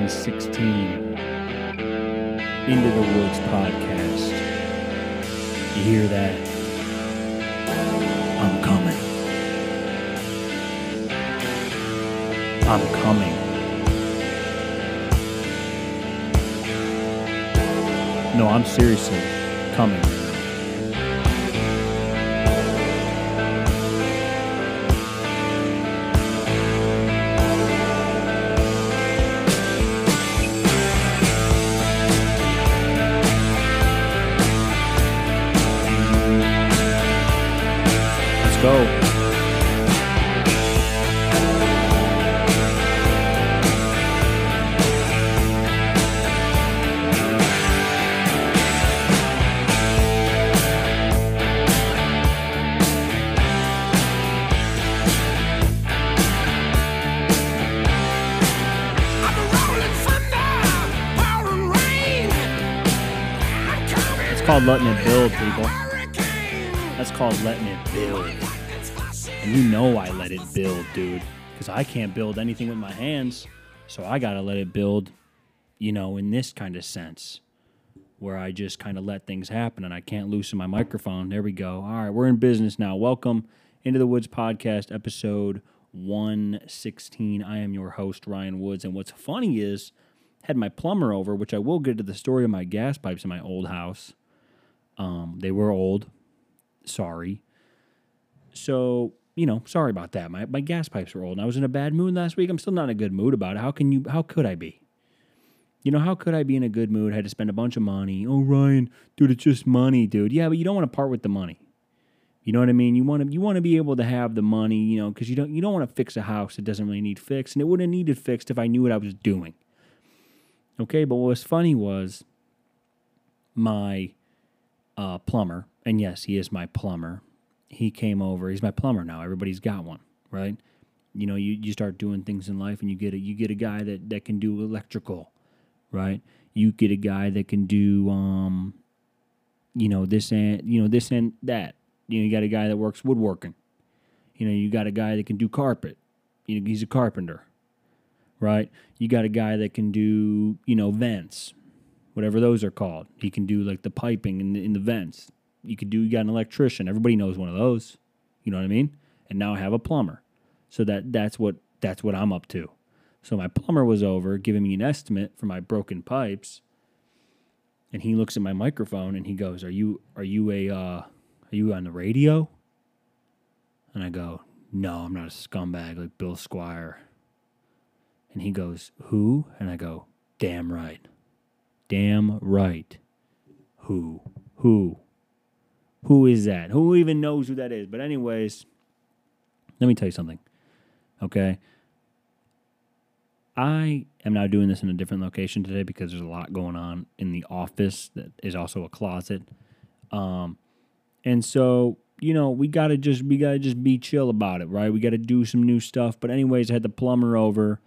episode 116 Into the Woods podcast. You hear that? I'm coming. I'm coming. No, I'm seriously coming. Go. It's called letting it build, people. That's called letting it build. You know I let it build, dude. Because I can't build anything with my hands. So I got to let it build, you know, in this kind of sense. Where I just kind of let things happen and I can't loosen my microphone. There we go. All right, we're in business now. Welcome into the Woods Podcast, episode 116. I am your host, Ryan Woods. And what's funny is, had my plumber over, which I will get to the story of my gas pipes in my old house. Um, they were old. Sorry. So, you know, sorry about that. My, my gas pipes were old and I was in a bad mood last week. I'm still not in a good mood about it. How can you, how could I be? You know, how could I be in a good mood? had to spend a bunch of money. Oh, Ryan, dude, it's just money, dude. Yeah, but you don't want to part with the money. You know what I mean? You want to you want to be able to have the money, you know, because you don't you don't want to fix a house that doesn't really need fixed, and it wouldn't have needed fixed if I knew what I was doing. Okay, but what was funny was my uh, plumber, and yes, he is my plumber. He came over. He's my plumber now. Everybody's got one, right? You know, you, you start doing things in life, and you get a you get a guy that that can do electrical, right? You get a guy that can do um, you know this and you know this and that. You know, you got a guy that works woodworking. You know, you got a guy that can do carpet. You know, he's a carpenter right? You got a guy that can do, you know, vents, whatever those are called. He can do like the piping in the, in the vents. You could do, you got an electrician. Everybody knows one of those. You know what I mean? And now I have a plumber. So that that's what that's what I'm up to. So my plumber was over giving me an estimate for my broken pipes. And he looks at my microphone and he goes, "Are you are you a uh, are you on the radio?" And I go, "No, I'm not a scumbag like Bill Squire." And he goes, Who? And I go, Damn right. Damn right. Who? Who? Who is that? Who even knows who that is? But, anyways, let me tell you something. Okay. I am now doing this in a different location today because there's a lot going on in the office that is also a closet. Um, and so, you know, we gotta just we gotta just be chill about it, right? We gotta do some new stuff. But anyways, I had the plumber over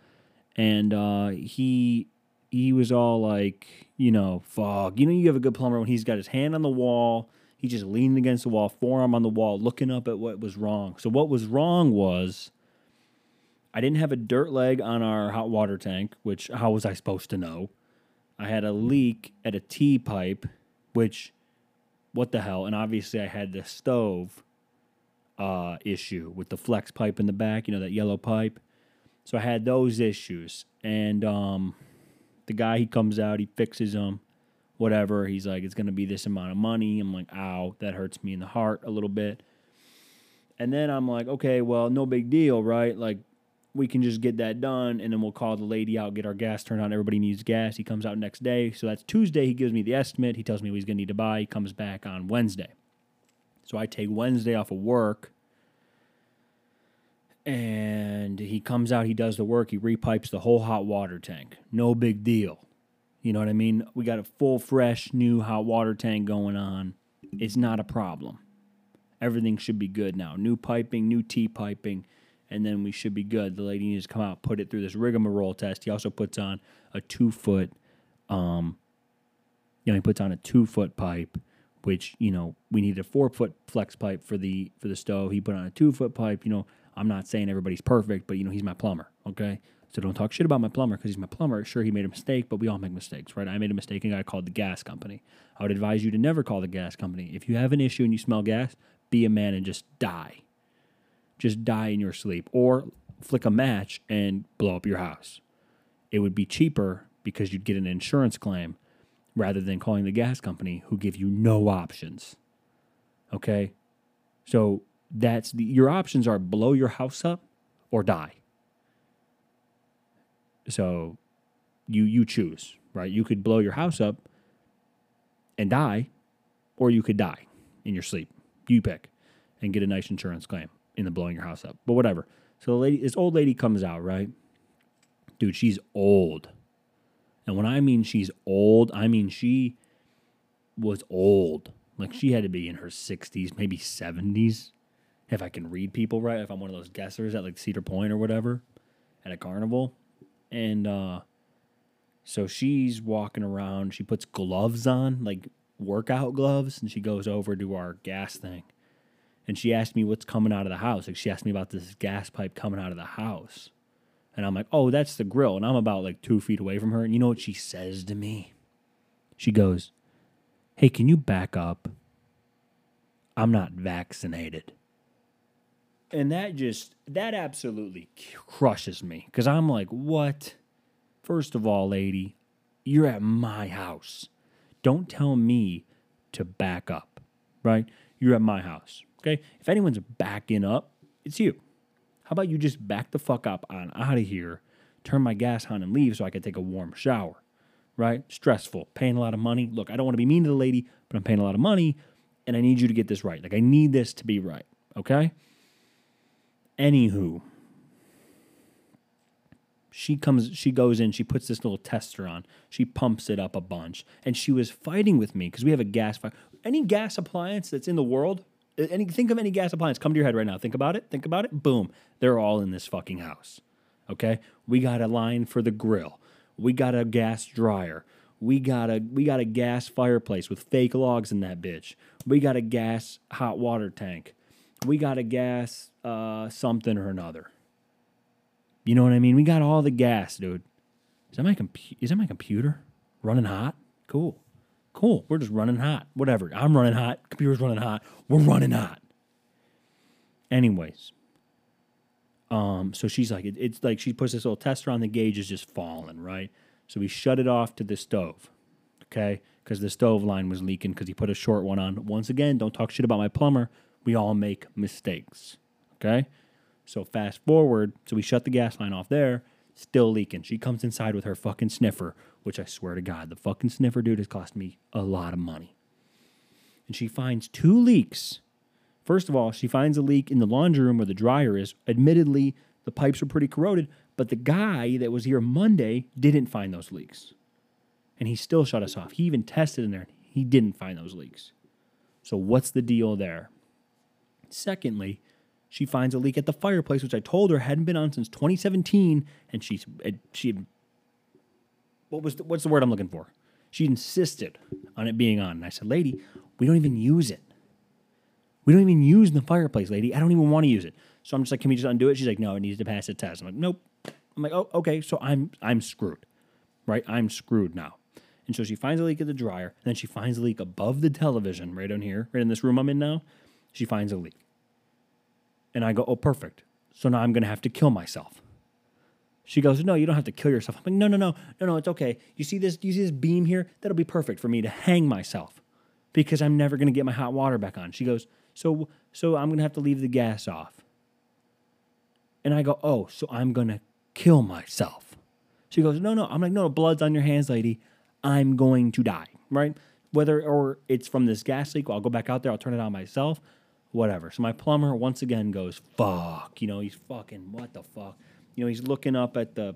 and uh, he he was all like, you know, fuck. You know, you have a good plumber when he's got his hand on the wall, he's just leaned against the wall, forearm on the wall, looking up at what was wrong. So what was wrong was I didn't have a dirt leg on our hot water tank, which how was I supposed to know? I had a leak at a T pipe, which what the hell? And obviously I had the stove uh, issue with the flex pipe in the back, you know, that yellow pipe. So I had those issues, and um, the guy he comes out, he fixes them, whatever. He's like, it's gonna be this amount of money. I'm like, ow, that hurts me in the heart a little bit. And then I'm like, okay, well, no big deal, right? Like, we can just get that done, and then we'll call the lady out, get our gas turned on. Everybody needs gas. He comes out next day, so that's Tuesday. He gives me the estimate. He tells me what he's gonna need to buy. He comes back on Wednesday. So I take Wednesday off of work and he comes out, he does the work, he repipes the whole hot water tank. No big deal. You know what I mean? We got a full, fresh, new hot water tank going on. It's not a problem. Everything should be good now. New piping, new T piping, and then we should be good. The lady needs to come out, put it through this rigmarole test. He also puts on a two foot, um, you know, he puts on a two foot pipe, which you know we need a four foot flex pipe for the for the stove. He put on a two foot pipe. You know, I'm not saying everybody's perfect, but you know, he's my plumber. Okay. So don't talk shit about my plumber because he's my plumber. Sure, he made a mistake, but we all make mistakes, right? I made a mistake and I called the gas company. I would advise you to never call the gas company. If you have an issue and you smell gas, be a man and just die. Just die in your sleep or flick a match and blow up your house. It would be cheaper because you'd get an insurance claim rather than calling the gas company who give you no options. Okay? So that's the your options are blow your house up or die. So you you choose, right? You could blow your house up and die, or you could die in your sleep. You pick and get a nice insurance claim in the blowing your house up. But whatever. So the lady this old lady comes out, right? Dude, she's old. And when I mean she's old, I mean she was old. Like she had to be in her 60s, maybe 70s. If I can read people right, if I'm one of those guessers at like Cedar Point or whatever at a carnival. And uh so she's walking around, she puts gloves on, like workout gloves, and she goes over to our gas thing. And she asked me what's coming out of the house. Like she asked me about this gas pipe coming out of the house. And I'm like, oh, that's the grill. And I'm about like two feet away from her. And you know what she says to me? She goes, hey, can you back up? I'm not vaccinated. And that just, that absolutely crushes me. Because I'm like, what? First of all, lady, you're at my house. Don't tell me to back up, right? You're at my house, okay? If anyone's backing up, it's you. How about you just back the fuck up on out of here, turn my gas on and leave so I can take a warm shower, right? Stressful, paying a lot of money. Look, I don't want to be mean to the lady, but I'm paying a lot of money and I need you to get this right. Like, I need this to be right, okay? Anywho, she comes she goes in she puts this little tester on. She pumps it up a bunch. And she was fighting with me because we have a gas fire any gas appliance that's in the world any think of any gas appliance. Come to your head right now. Think about it. Think about it. Boom. They're all in this fucking house. Okay? We got a line for the grill. We got a gas dryer. We got a we got a gas fireplace with fake logs in that bitch. We got a gas hot water tank. We got a gas uh, something or another you know what I mean? We got all the gas, dude. Is that my compu- is that my computer running hot? Cool. Cool. We're just running hot. Whatever. I'm running hot. Computer's running hot. We're running hot. Anyways. Um, so she's like, it, it's like she puts this little tester on the gauge is just falling, right? So we shut it off to the stove, okay? Because the stove line was leaking because he put a short one on. Once again, don't talk shit about my plumber. We all make mistakes, okay? So fast forward, so we shut the gas line off there, still leaking. She comes inside with her fucking sniffer, which I swear to God, the fucking sniffer dude has cost me a lot of money. And she finds two leaks. First of all, she finds a leak in the laundry room where the dryer is. Admittedly, the pipes are pretty corroded, but the guy that was here Monday didn't find those leaks. And he still shut us off. He even tested in there. He didn't find those leaks. So what's the deal there? Secondly, she finds a leak at the fireplace, which I told her hadn't been on since 2017, and she she what was the, what's the word I'm looking for? She insisted on it being on, and I said, "Lady, we don't even use it. We don't even use the fireplace, lady. I don't even want to use it." So I'm just like, "Can we just undo it?" She's like, "No, it needs to pass a test." I'm like, "Nope." I'm like, "Oh, okay." So I'm I'm screwed, right? I'm screwed now. And so she finds a leak at the dryer, and then she finds a leak above the television, right on here, right in this room I'm in now. She finds a leak. And I go, oh, perfect. So now I'm going to have to kill myself. She goes, no, you don't have to kill yourself. I'm like, no, no, no, no, no, it's okay. You see this? You see this beam here? That'll be perfect for me to hang myself because I'm never going to get my hot water back on. She goes, so, so I'm going to have to leave the gas off. And I go, oh, so I'm going to kill myself. She goes, no, no. I'm like, no, blood's on your hands, lady. I'm going to die, right? Whether or it's from this gas leak, I'll go back out there, I'll turn it on myself whatever. So my plumber once again goes, fuck. You know, he's fucking, what the fuck? You know, he's looking up at the.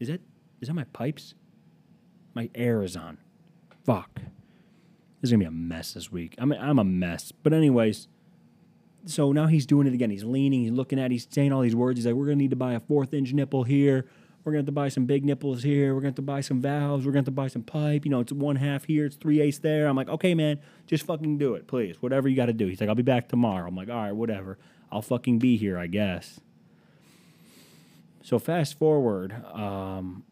Is that is that my pipes? My air is on. Fuck. This is gonna be a mess this week. I mean, I'm a mess. But anyways, so now he's doing it again. He's leaning. He's looking at. He's saying all these words. He's like, "We're gonna need to buy a fourth inch nipple here. We're going to have to buy some big nipples here. We're going to have to buy some valves. We're going to have to buy some pipe. You know, it's one half here, it's three eighths there. I'm like, okay, man, just fucking do it, please. Whatever you got to do. He's like, I'll be back tomorrow. I'm like, all right, whatever. I'll fucking be here, I guess. So fast forward, um,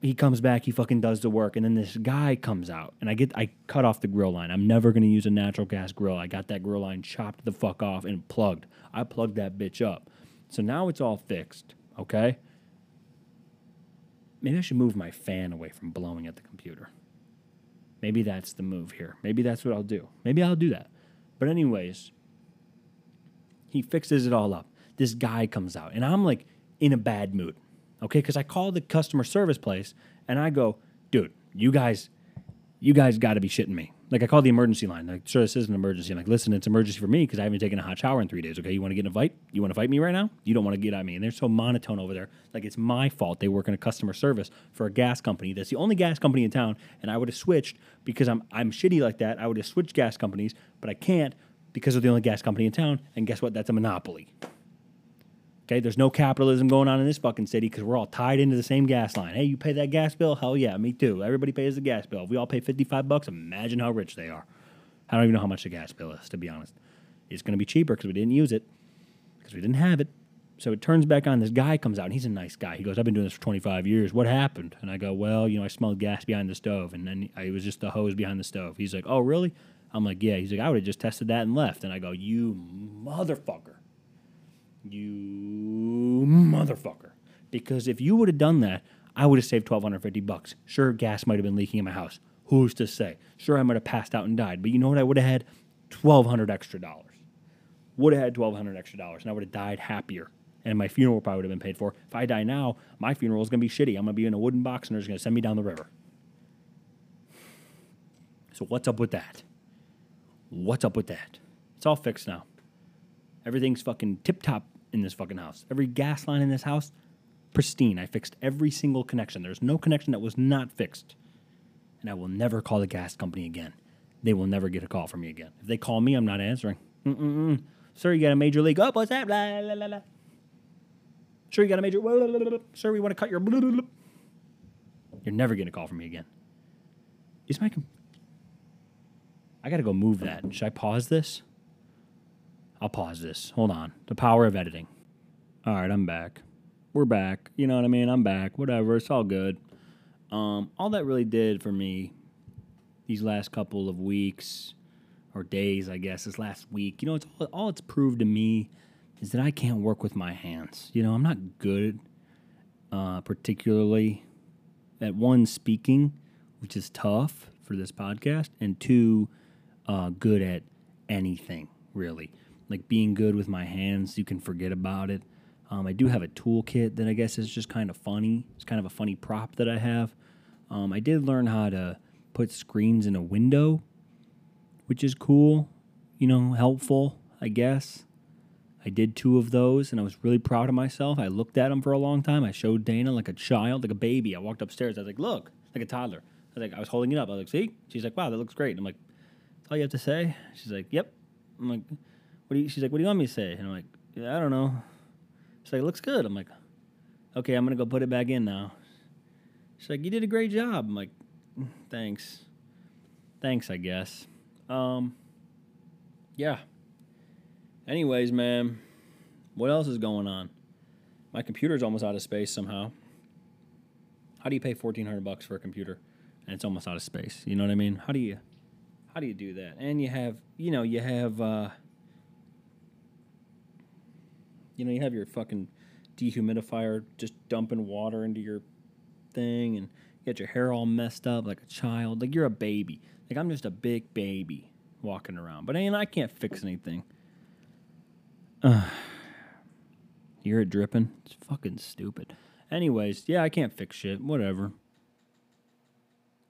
he comes back, he fucking does the work, and then this guy comes out, and I get I cut off the grill line. I'm never gonna use a natural gas grill. I got that grill line chopped the fuck off and plugged. I plugged that bitch up. So now it's all fixed. Okay. Maybe I should move my fan away from blowing at the computer. Maybe that's the move here. Maybe that's what I'll do. Maybe I'll do that. But anyways, he fixes it all up. This guy comes out, and I'm like in a bad mood okay? Because I call the customer service place and I go, dude, you guys, you guys got to be shitting me. Like I call the emergency line. Like, sure, this is an emergency. I'm like, listen, it's emergency for me because I haven't taken a hot shower in three days. Okay, you want to get in a fight? You want to fight me right now? You don't want to get at me. And they're so monotone over there. Like it's my fault. They work in a customer service for a gas company. That's the only gas company in town. And I would have switched because I'm I'm shitty like that. I would have switched gas companies, but I can't because they're the only gas company in town. And guess what? That's a monopoly. Okay, there's no capitalism going on in this fucking city because we're all tied into the same gas line. Hey, you pay that gas bill? Hell yeah, me too. Everybody pays the gas bill. If we all pay 55 bucks, imagine how rich they are. I don't even know how much the gas bill is, to be honest. It's going to be cheaper because we didn't use it, because we didn't have it. So it turns back on. This guy comes out, and he's a nice guy. He goes, I've been doing this for 25 years. What happened? And I go, Well, you know, I smelled gas behind the stove, and then it was just the hose behind the stove. He's like, Oh, really? I'm like, Yeah. He's like, I would have just tested that and left. And I go, You motherfucker. You motherfucker. Because if you would have done that, I would have saved 1250 bucks. Sure, gas might have been leaking in my house. Who's to say? Sure, I might have passed out and died. But you know what I would have had? 1200 extra dollars. Would have had 1200 extra dollars and I would have died happier. And my funeral probably would have been paid for. If I die now, my funeral is going to be shitty. I'm going to be in a wooden box and they're just going to send me down the river. So what's up with that? What's up with that? It's all fixed now. Everything's fucking tip top in this fucking house. Every gas line in this house, pristine. I fixed every single connection. There's no connection that was not fixed. And I will never call the gas company again. They will never get a call from me again. If they call me, I'm not answering. Mm-mm-mm. Sir, you got a major league. Oh, what's that? Blah, blah, blah, blah. Sure, you got a major. Blah, blah, blah, blah. Sir, we want to cut your. Blah, blah, blah. You're never getting a call from me again. Is my. Com- I got to go move that. Should I pause this? I'll pause this. Hold on. The power of editing. All right, I'm back. We're back. You know what I mean? I'm back. Whatever. It's all good. Um, all that really did for me these last couple of weeks or days, I guess, this last week, you know, it's all, all it's proved to me is that I can't work with my hands. You know, I'm not good, uh, particularly at one, speaking, which is tough for this podcast, and two, uh, good at anything, really like being good with my hands, you can forget about it. Um, I do have a toolkit that I guess is just kind of funny. It's kind of a funny prop that I have. Um, I did learn how to put screens in a window, which is cool, you know, helpful, I guess. I did two of those and I was really proud of myself. I looked at them for a long time. I showed Dana like a child, like a baby. I walked upstairs. I was like, look, like a toddler. I was like, I was holding it up. I was like, see? She's like, wow, that looks great. And I'm like, that's all you have to say? She's like, yep. I'm like, what do you, she's like, what do you want me to say? And I'm like, yeah, I don't know. She's like, looks good. I'm like, okay, I'm gonna go put it back in now. She's like, you did a great job. I'm like, thanks, thanks, I guess. Um, yeah. Anyways, man, what else is going on? My computer's almost out of space somehow. How do you pay fourteen hundred bucks for a computer, and it's almost out of space? You know what I mean? How do you, how do you do that? And you have, you know, you have. Uh, you know, you have your fucking dehumidifier just dumping water into your thing and you your hair all messed up like a child. Like you're a baby. Like I'm just a big baby walking around. But I, mean, I can't fix anything. Uh, you hear it dripping? It's fucking stupid. Anyways, yeah, I can't fix shit. Whatever.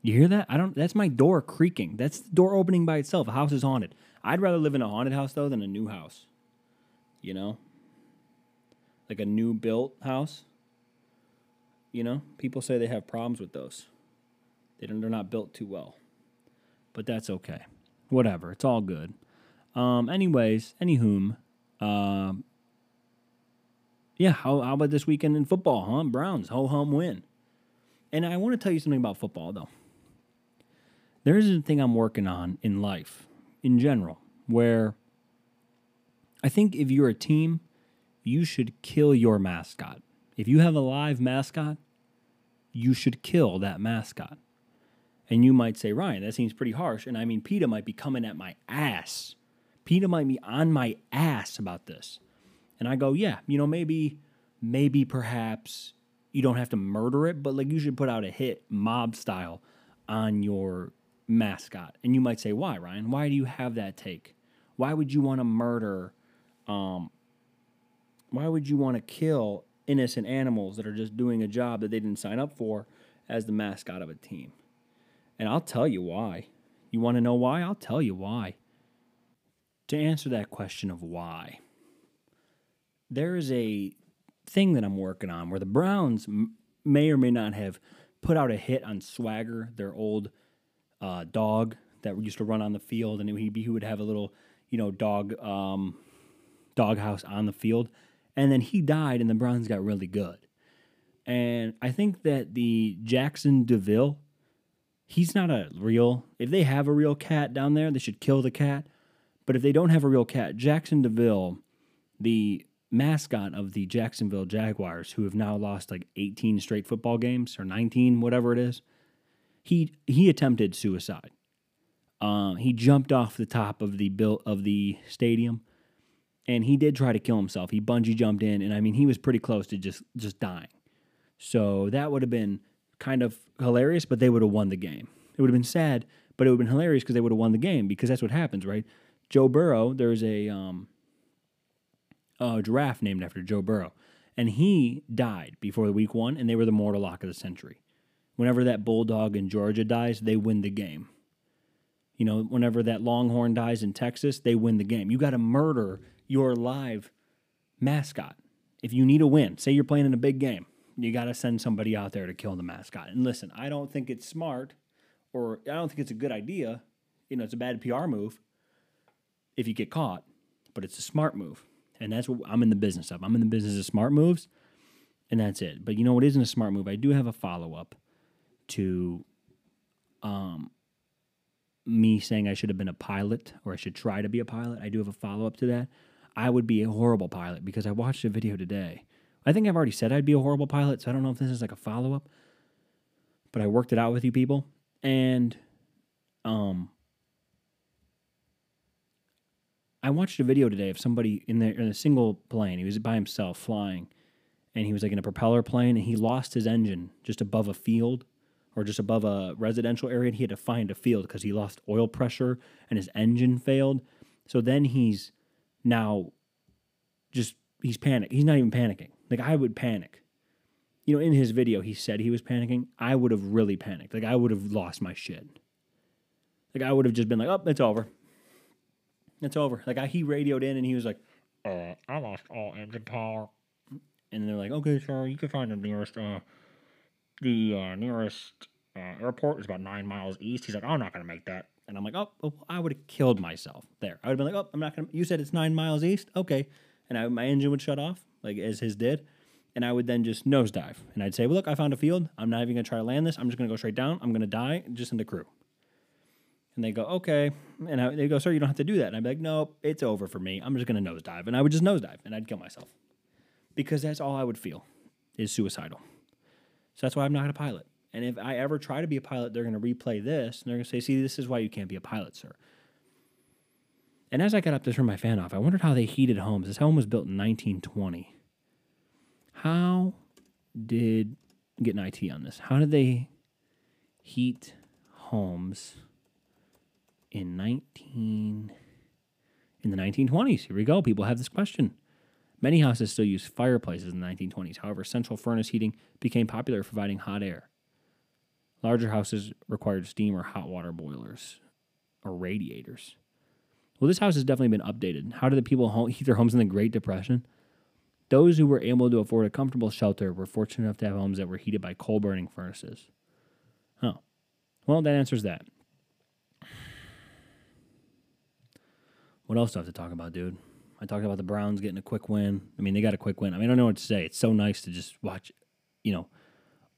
You hear that? I don't. That's my door creaking. That's the door opening by itself. A house is haunted. I'd rather live in a haunted house though than a new house. You know like a new built house, you know, people say they have problems with those. They don't, they're not built too well. But that's okay. Whatever. It's all good. Um, anyways, anywhom, um, yeah, how, how about this weekend in football, huh? Browns, ho hum win. And I want to tell you something about football, though. There is a thing I'm working on in life, in general, where I think if you're a team you should kill your mascot. If you have a live mascot, you should kill that mascot. And you might say, Ryan, that seems pretty harsh. And I mean, PETA might be coming at my ass. PETA might be on my ass about this. And I go, yeah, you know, maybe, maybe perhaps you don't have to murder it, but like you should put out a hit mob style on your mascot. And you might say, why, Ryan? Why do you have that take? Why would you want to murder? Um, why would you want to kill innocent animals that are just doing a job that they didn't sign up for as the mascot of a team? And I'll tell you why. You want to know why? I'll tell you why. To answer that question of why, there is a thing that I'm working on where the Browns m- may or may not have put out a hit on Swagger, their old uh, dog that used to run on the field, and he, he would have a little, you know, dog um, doghouse on the field, and then he died, and the Browns got really good. And I think that the Jaxson de Ville, he's not a real. If they have a real cat down there, they should kill the cat. But if they don't have a real cat, Jaxson de Ville, the mascot of the Jacksonville Jaguars, who have now lost like 18 straight football games or 19, whatever it is, he he attempted suicide. Uh, he jumped off the top of the bill of the stadium, and he did try to kill himself. He bungee jumped in, and I mean he was pretty close to just just dying. So that would have been kind of hilarious, but they would have won the game. It would have been sad, but it would have been hilarious because they would have won the game because that's what happens, right? Joe Burrow, there's a um, a giraffe named after Joe Burrow, and he died before the week one, and they were the mortal lock of the century. Whenever that bulldog in Georgia dies, they win the game. You know, whenever that longhorn dies in Texas, they win the game. You got to murder your live mascot. If you need a win, say you're playing in a big game, you got to send somebody out there to kill the mascot. And listen, I don't think it's smart or I don't think it's a good idea. You know, it's a bad PR move if you get caught, but it's a smart move. And that's what I'm in the business of. I'm in the business of smart moves, and that's it. But you know what isn't a smart move? I do have a follow up to um, me saying I should have been a pilot or I should try to be a pilot. I do have a follow up to that. I would be a horrible pilot because I watched a video today. I think I've already said I'd be a horrible pilot, so I don't know if this is like a follow up. But I worked it out with you people, and um, I watched a video today of somebody in there in a single plane. He was by himself flying, and he was like in a propeller plane, and he lost his engine just above a field or just above a residential area. And he had to find a field because he lost oil pressure and his engine failed. So then he's now just he's panic. He's not even panicking. Like I would panic. You know, in his video, he said he was panicking. I would have really panicked. Like I would have lost my shit. Like I would have just been like, "Oh, it's over. It's over." Like I, he radioed in and he was like, Uh, I lost all engine power. and they're like, "Okay, sir, you can find the nearest, uh, The uh, nearest uh, airport is about nine miles east. He's like, I'm not gonna make that. And I'm like, oh, oh I would have killed myself there. I would have been like, oh, I'm not gonna. You said it's nine miles east, okay, and I, my engine would shut off, like as his did, and I would then just nosedive, and I'd say, well, look, I found a field. I'm not even gonna try to land this. I'm just gonna go straight down. I'm gonna die just in the crew. And they go, okay, and I, they go, sir, you don't have to do that. And I'd be like, nope, it's over for me. I'm just gonna nosedive, and I would just nosedive, and I'd kill myself because that's all I would feel is suicidal. So that's why I'm not a pilot. And if I ever try to be a pilot, they're going to replay this and they're going to say, see, this is why you can't be a pilot, sir. And as I got up to turn my fan off, I wondered how they heated homes. This home was built in 1920. How did get an IT on this? How did they heat homes in 19 in the 1920s? Here we go. People have this question. Many houses still use fireplaces in the 1920s. However, central furnace heating became popular, providing hot air. Larger houses required steam or hot water boilers or radiators. Well, this house has definitely been updated. How did the people heat their homes in the Great Depression? Those who were able to afford a comfortable shelter were fortunate enough to have homes that were heated by coal burning furnaces. Oh. Well, that answers that. What else do I have to talk about, dude? I talked about the Browns getting a quick win. I mean, they got a quick win. I mean, I don't know what to say. It's so nice to just watch, you know,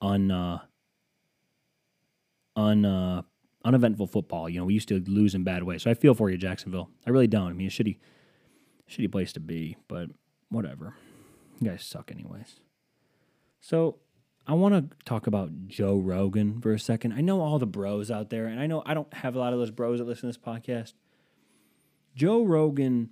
on uh, un uh, uneventful football. You know, we used to lose in bad ways. So I feel for you, Jacksonville. I really don't. I mean, a shitty, shitty place to be, but whatever. You guys suck, anyways. So I want to talk about Joe Rogan for a second. I know all the bros out there, and I know I don't have a lot of those bros that listen to this podcast. Joe Rogan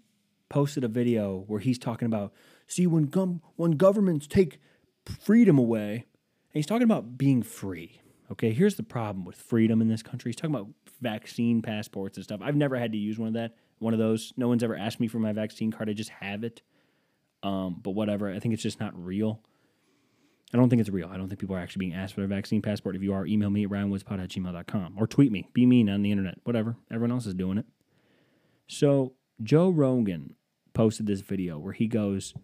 posted a video where he's talking about, see, when gum, when governments take freedom away, and he's talking about being free. Okay, here's the problem with freedom in this country. He's talking about vaccine passports and stuff. I've never had to use one of that, one of those. No one's ever asked me for my vaccine card. I just have it. Um, but whatever. I think it's just not real. I don't think it's real. I don't think people are actually being asked for their vaccine passport. If you are, email me at ryanwoodspod at gmail.com or tweet me. Be mean on the internet. Whatever. Everyone else is doing it. So Joe Rogan posted this video where he goes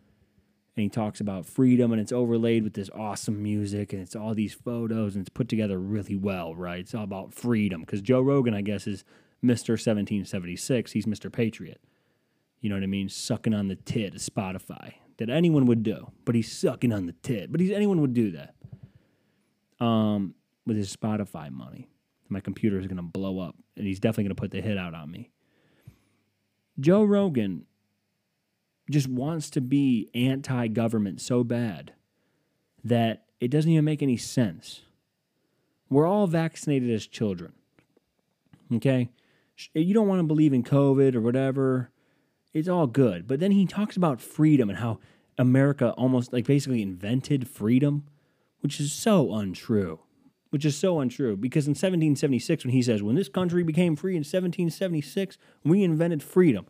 and he talks about freedom and it's overlaid with this awesome music and it's all these photos and it's put together really well, right? It's all about freedom because Joe Rogan, I guess, is Mr. 1776. He's Mr. Patriot. You know what I mean? Sucking on the tit of Spotify that anyone would do, but he's sucking on the tit. But he's anyone would do that. Um, with his Spotify money, my computer is gonna blow up, and he's definitely gonna put the hit out on me. Joe Rogan just wants to be anti-government so bad that it doesn't even make any sense. We're all vaccinated as children. Okay? You don't want to believe in COVID or whatever it's all good. But then he talks about freedom and how America almost like basically invented freedom, which is so untrue. Which is so untrue because in 1776, when he says, when this country became free in 1776, we invented freedom.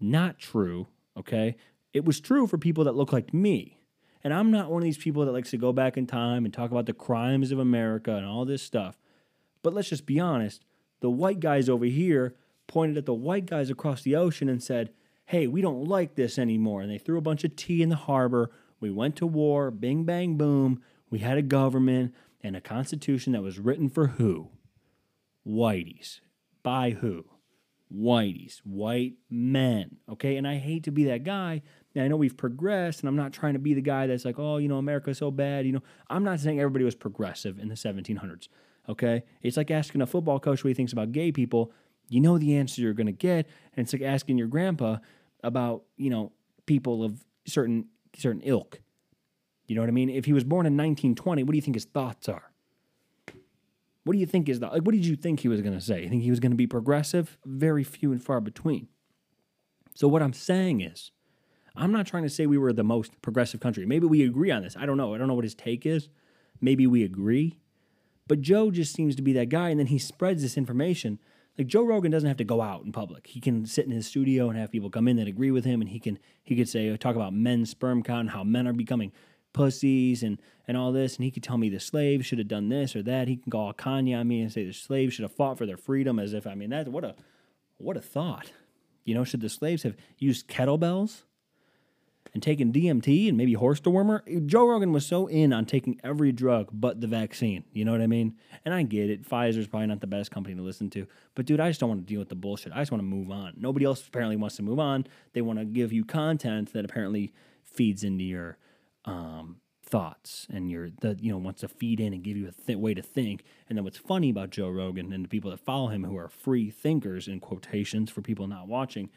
Not true, okay? It was true for people that look like me. And I'm not one of these people that likes to go back in time and talk about the crimes of America and all this stuff. But let's just be honest the white guys over here pointed at the white guys across the ocean and said, hey, we don't like this anymore. And they threw a bunch of tea in the harbor. We went to war, bing, bang, boom. We had a government and a constitution that was written for who? Whiteys. By who? Whiteys. White men. Okay. And I hate to be that guy. And I know we've progressed, and I'm not trying to be the guy that's like, oh, you know, America's so bad. You know, I'm not saying everybody was progressive in the 1700s. Okay. It's like asking a football coach what he thinks about gay people you know the answer you're going to get and it's like asking your grandpa about you know people of certain certain ilk you know what i mean if he was born in 1920 what do you think his thoughts are what do you think is the like what did you think he was going to say? You think he was going to be progressive? Very few and far between. So what i'm saying is i'm not trying to say we were the most progressive country. Maybe we agree on this. I don't know. I don't know what his take is. Maybe we agree. But joe just seems to be that guy and then he spreads this information. Like Joe Rogan doesn't have to go out in public. He can sit in his studio and have people come in that agree with him, and he can he could say talk about men's sperm count and how men are becoming pussies and and all this, and he could tell me the slaves should have done this or that. He can call Kanye on me and say the slaves should have fought for their freedom, as if I mean that what a what a thought. You know, should the slaves have used kettlebells? and taking DMT and maybe horse dewormer. Joe Rogan was so in on taking every drug but the vaccine. You know what I mean? And I get it. Pfizer's probably not the best company to listen to. But dude, I just don't want to deal with the bullshit. I just want to move on. Nobody else apparently wants to move on. They want to give you content that apparently feeds into your um, thoughts and your the you know wants to feed in and give you a th- way to think. And then what's funny about Joe Rogan and the people that follow him who are free thinkers in quotations for people not watching.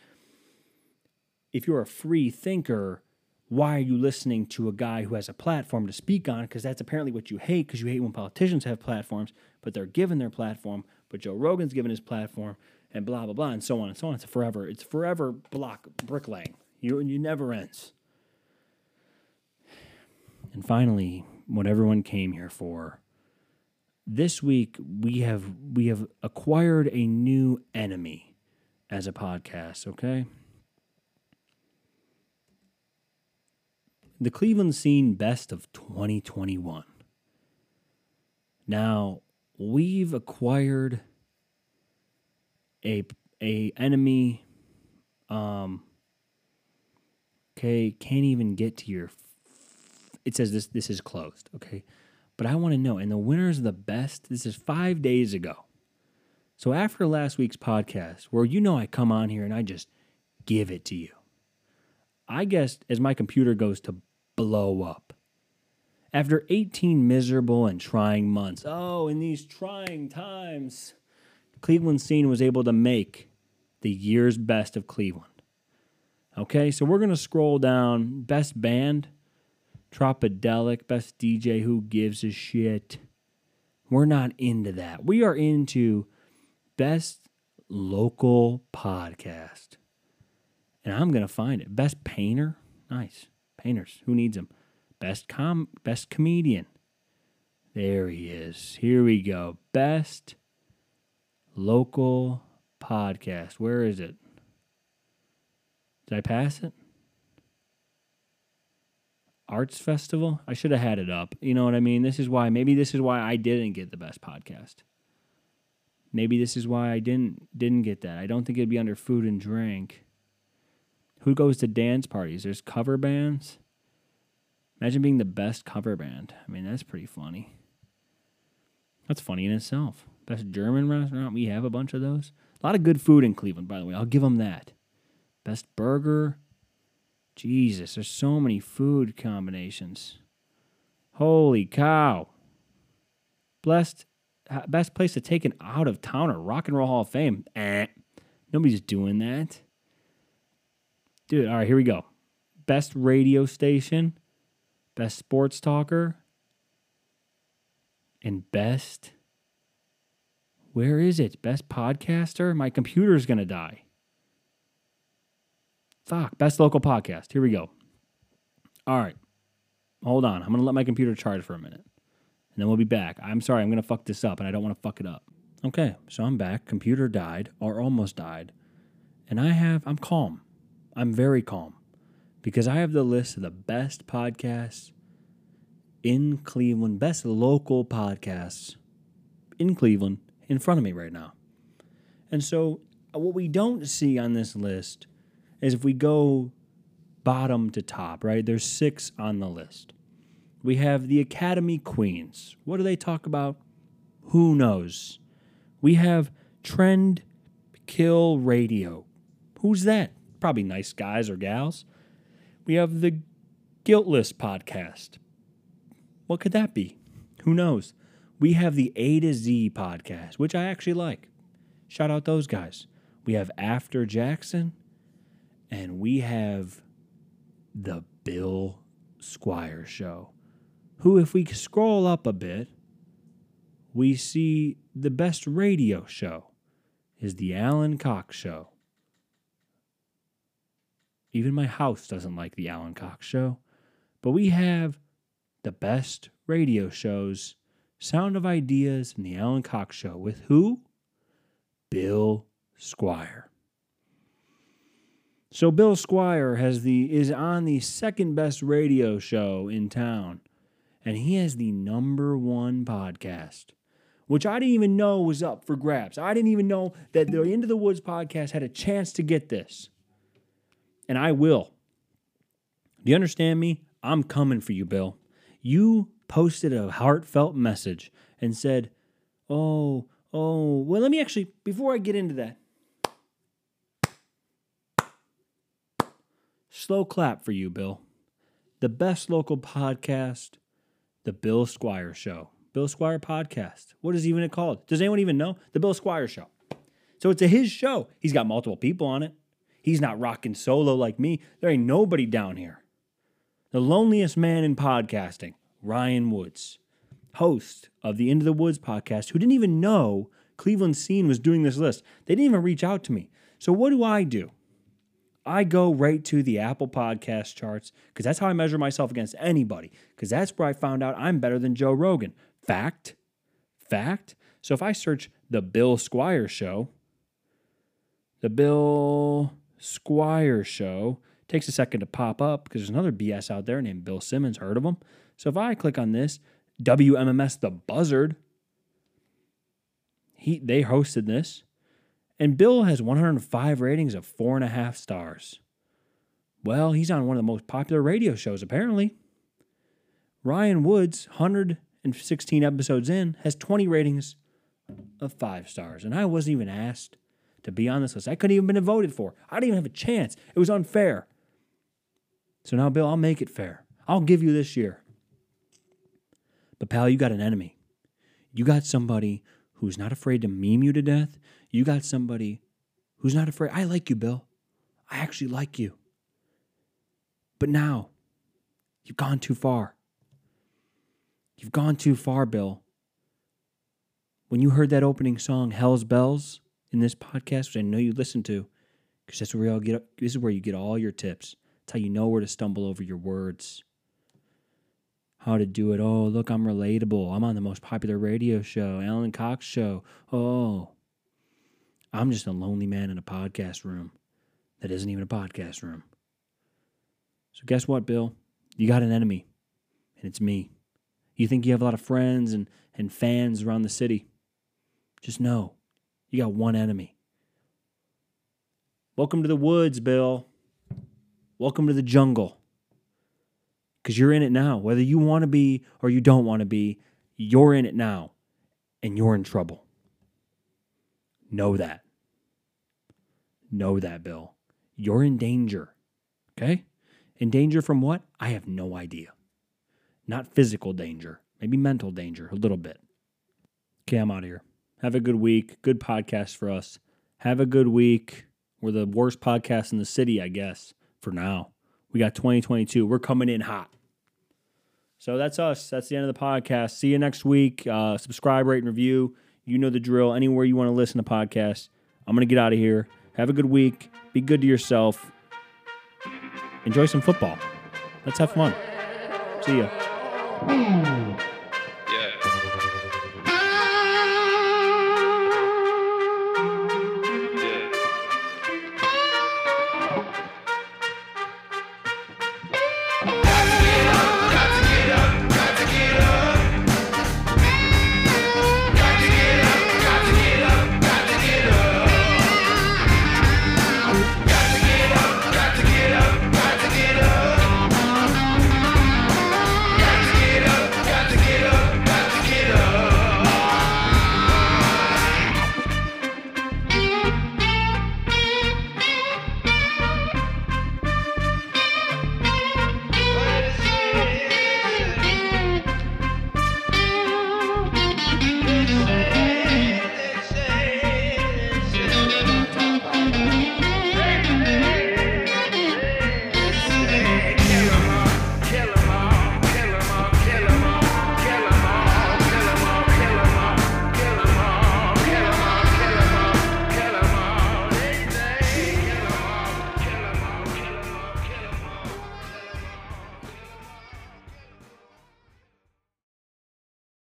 If you're a free thinker, why are you listening to a guy who has a platform to speak on? Because that's apparently what you hate, because you hate when politicians have platforms, but they're given their platform, but Joe Rogan's given his platform, and blah, blah, blah, and so on and so on. It's forever, it's forever block bricklaying. You, you never ends. And finally, what everyone came here for. This week we have we have acquired a new enemy as a podcast, okay? the Cleveland Scene Best of 2021. Now, we've acquired a a enemy um okay, can't even get to your it says this this is closed, okay? But I want to know and the winners of the best, this is 5 days ago. So after last week's podcast where you know I come on here and I just give it to you. I guess as my computer goes to blow up. After 18 miserable and trying months, oh, in these trying times, Cleveland Scene was able to make the year's best of Cleveland. Okay, so we're going to scroll down best band. Tropidelic, best DJ who gives a shit. We're not into that. We are into best local podcast. And I'm going to find it. Best painter. Nice. Painters. Who needs them? Best com best comedian. There he is. Here we go. Best local podcast. Where is it? Did I pass it? Arts Festival? I should have had it up. You know what I mean? This is why maybe this is why I didn't get the best podcast. Maybe this is why I didn't didn't get that. I don't think it'd be under food and drink. Who goes to dance parties? There's cover bands. Imagine being the best cover band. I mean, that's pretty funny. That's funny in itself. Best German restaurant. We have a bunch of those. A lot of good food in Cleveland, by the way. I'll give them that. Best burger. Jesus, there's so many food combinations. Holy cow. Blessed, best place to take an out of towner. Rock and Roll Hall of Fame. Eh. Nobody's doing that. Dude, all right, here we go. Best radio station, best sports talker, and best. Where is it? Best podcaster? My computer's going to die. Fuck. Best local podcast. Here we go. All right. Hold on. I'm going to let my computer charge for a minute. And then we'll be back. I'm sorry. I'm going to fuck this up and I don't want to fuck it up. Okay. So I'm back. Computer died or almost died. And I have, I'm calm. I'm very calm because I have the list of the best podcasts in Cleveland, best local podcasts in Cleveland in front of me right now. And so, uh, what we don't see on this list is if we go bottom to top, right? There's six on the list. We have the Academy Queens. What do they talk about? Who knows? We have Trend Kill Radio. Who's that? Probably nice guys or gals. We have the Guiltless podcast. What could that be? Who knows? We have the A to Z podcast, which I actually like. Shout out those guys. We have After Jackson, and we have the Bill Squire Show, who, if we scroll up a bit, we see the best radio show is the Alan Cox Show. Even my house doesn't like the Alan Cox Show, but we have the best radio shows, Sound of Ideas, and the Alan Cox Show with who? Bill Squire. So Bill Squire has the is on the second best radio show in town, and he has the number one podcast, which I didn't even know was up for grabs. I didn't even know that the Into the Woods podcast had a chance to get this, and I will. Do you understand me? I'm coming for you, Bill. You posted a heartfelt message and said, "Oh, oh, well, let me actually before I get into that." Slow clap for you, Bill. The best local podcast, The Bill Squire Show. Bill Squire Podcast. What is even it called? Does anyone even know? The Bill Squire Show. So it's a his show. He's got multiple people on it. He's not rocking solo like me. There ain't nobody down here. The loneliest man in podcasting, Ryan Woods, host of the Into the Woods podcast, who didn't even know Cleveland Scene was doing this list. They didn't even reach out to me. So what do I do? I go right to the Apple Podcast charts because that's how I measure myself against anybody. Because that's where I found out I'm better than Joe Rogan. Fact, fact. So if I search the Bill Squire Show, the Bill Squire Show takes a second to pop up because there's another BS out there named Bill Simmons. Heard of him? So if I click on this, WMMS The Buzzard, he they hosted this. And Bill has 105 ratings of four and a half stars. Well, he's on one of the most popular radio shows, apparently. Ryan Woods, 116 episodes in, has 20 ratings of five stars. And I wasn't even asked to be on this list. I couldn't even been voted for. I didn't even have a chance. It was unfair. So now, Bill, I'll make it fair. I'll give you this year. But, pal, you got an enemy. You got somebody who's not afraid to meme you to death. You got somebody who's not afraid. I like you, Bill. I actually like you. But now, You've gone too far. You've gone too far, Bill. When you heard that opening song, Hell's Bells, in this podcast, which I know you listen to, because that's where you all get. This is where you get all your tips. It's how you know where to stumble over your words. How to do it. Oh, look, I'm relatable. I'm on the most popular radio show, Alan Cox show. Oh, I'm just a lonely man in a podcast room that isn't even a podcast room. So guess what, Bill? You got an enemy, and it's me. You think you have a lot of friends and, and fans around the city. Just know you got one enemy. Welcome to the woods, Bill. Welcome to the jungle. Because you're in it now. Whether you want to be or you don't want to be, you're in it now. And you're in trouble. Know that. Know that, Bill. You're in danger. Okay? In danger from what? I have no idea. Not physical danger, maybe mental danger, a little bit. Okay, I'm out of here. Have a good week. Good podcast for us. Have a good week. We're the worst podcast in the city, I guess, for now. We got 2022. We're coming in hot. So that's us. That's the end of the podcast. See you next week. Uh, subscribe, rate, and review. You know the drill. Anywhere you want to listen to podcasts. I'm going to get out of here. Have a good week. Be good to yourself. Enjoy some football. Let's have fun. See ya.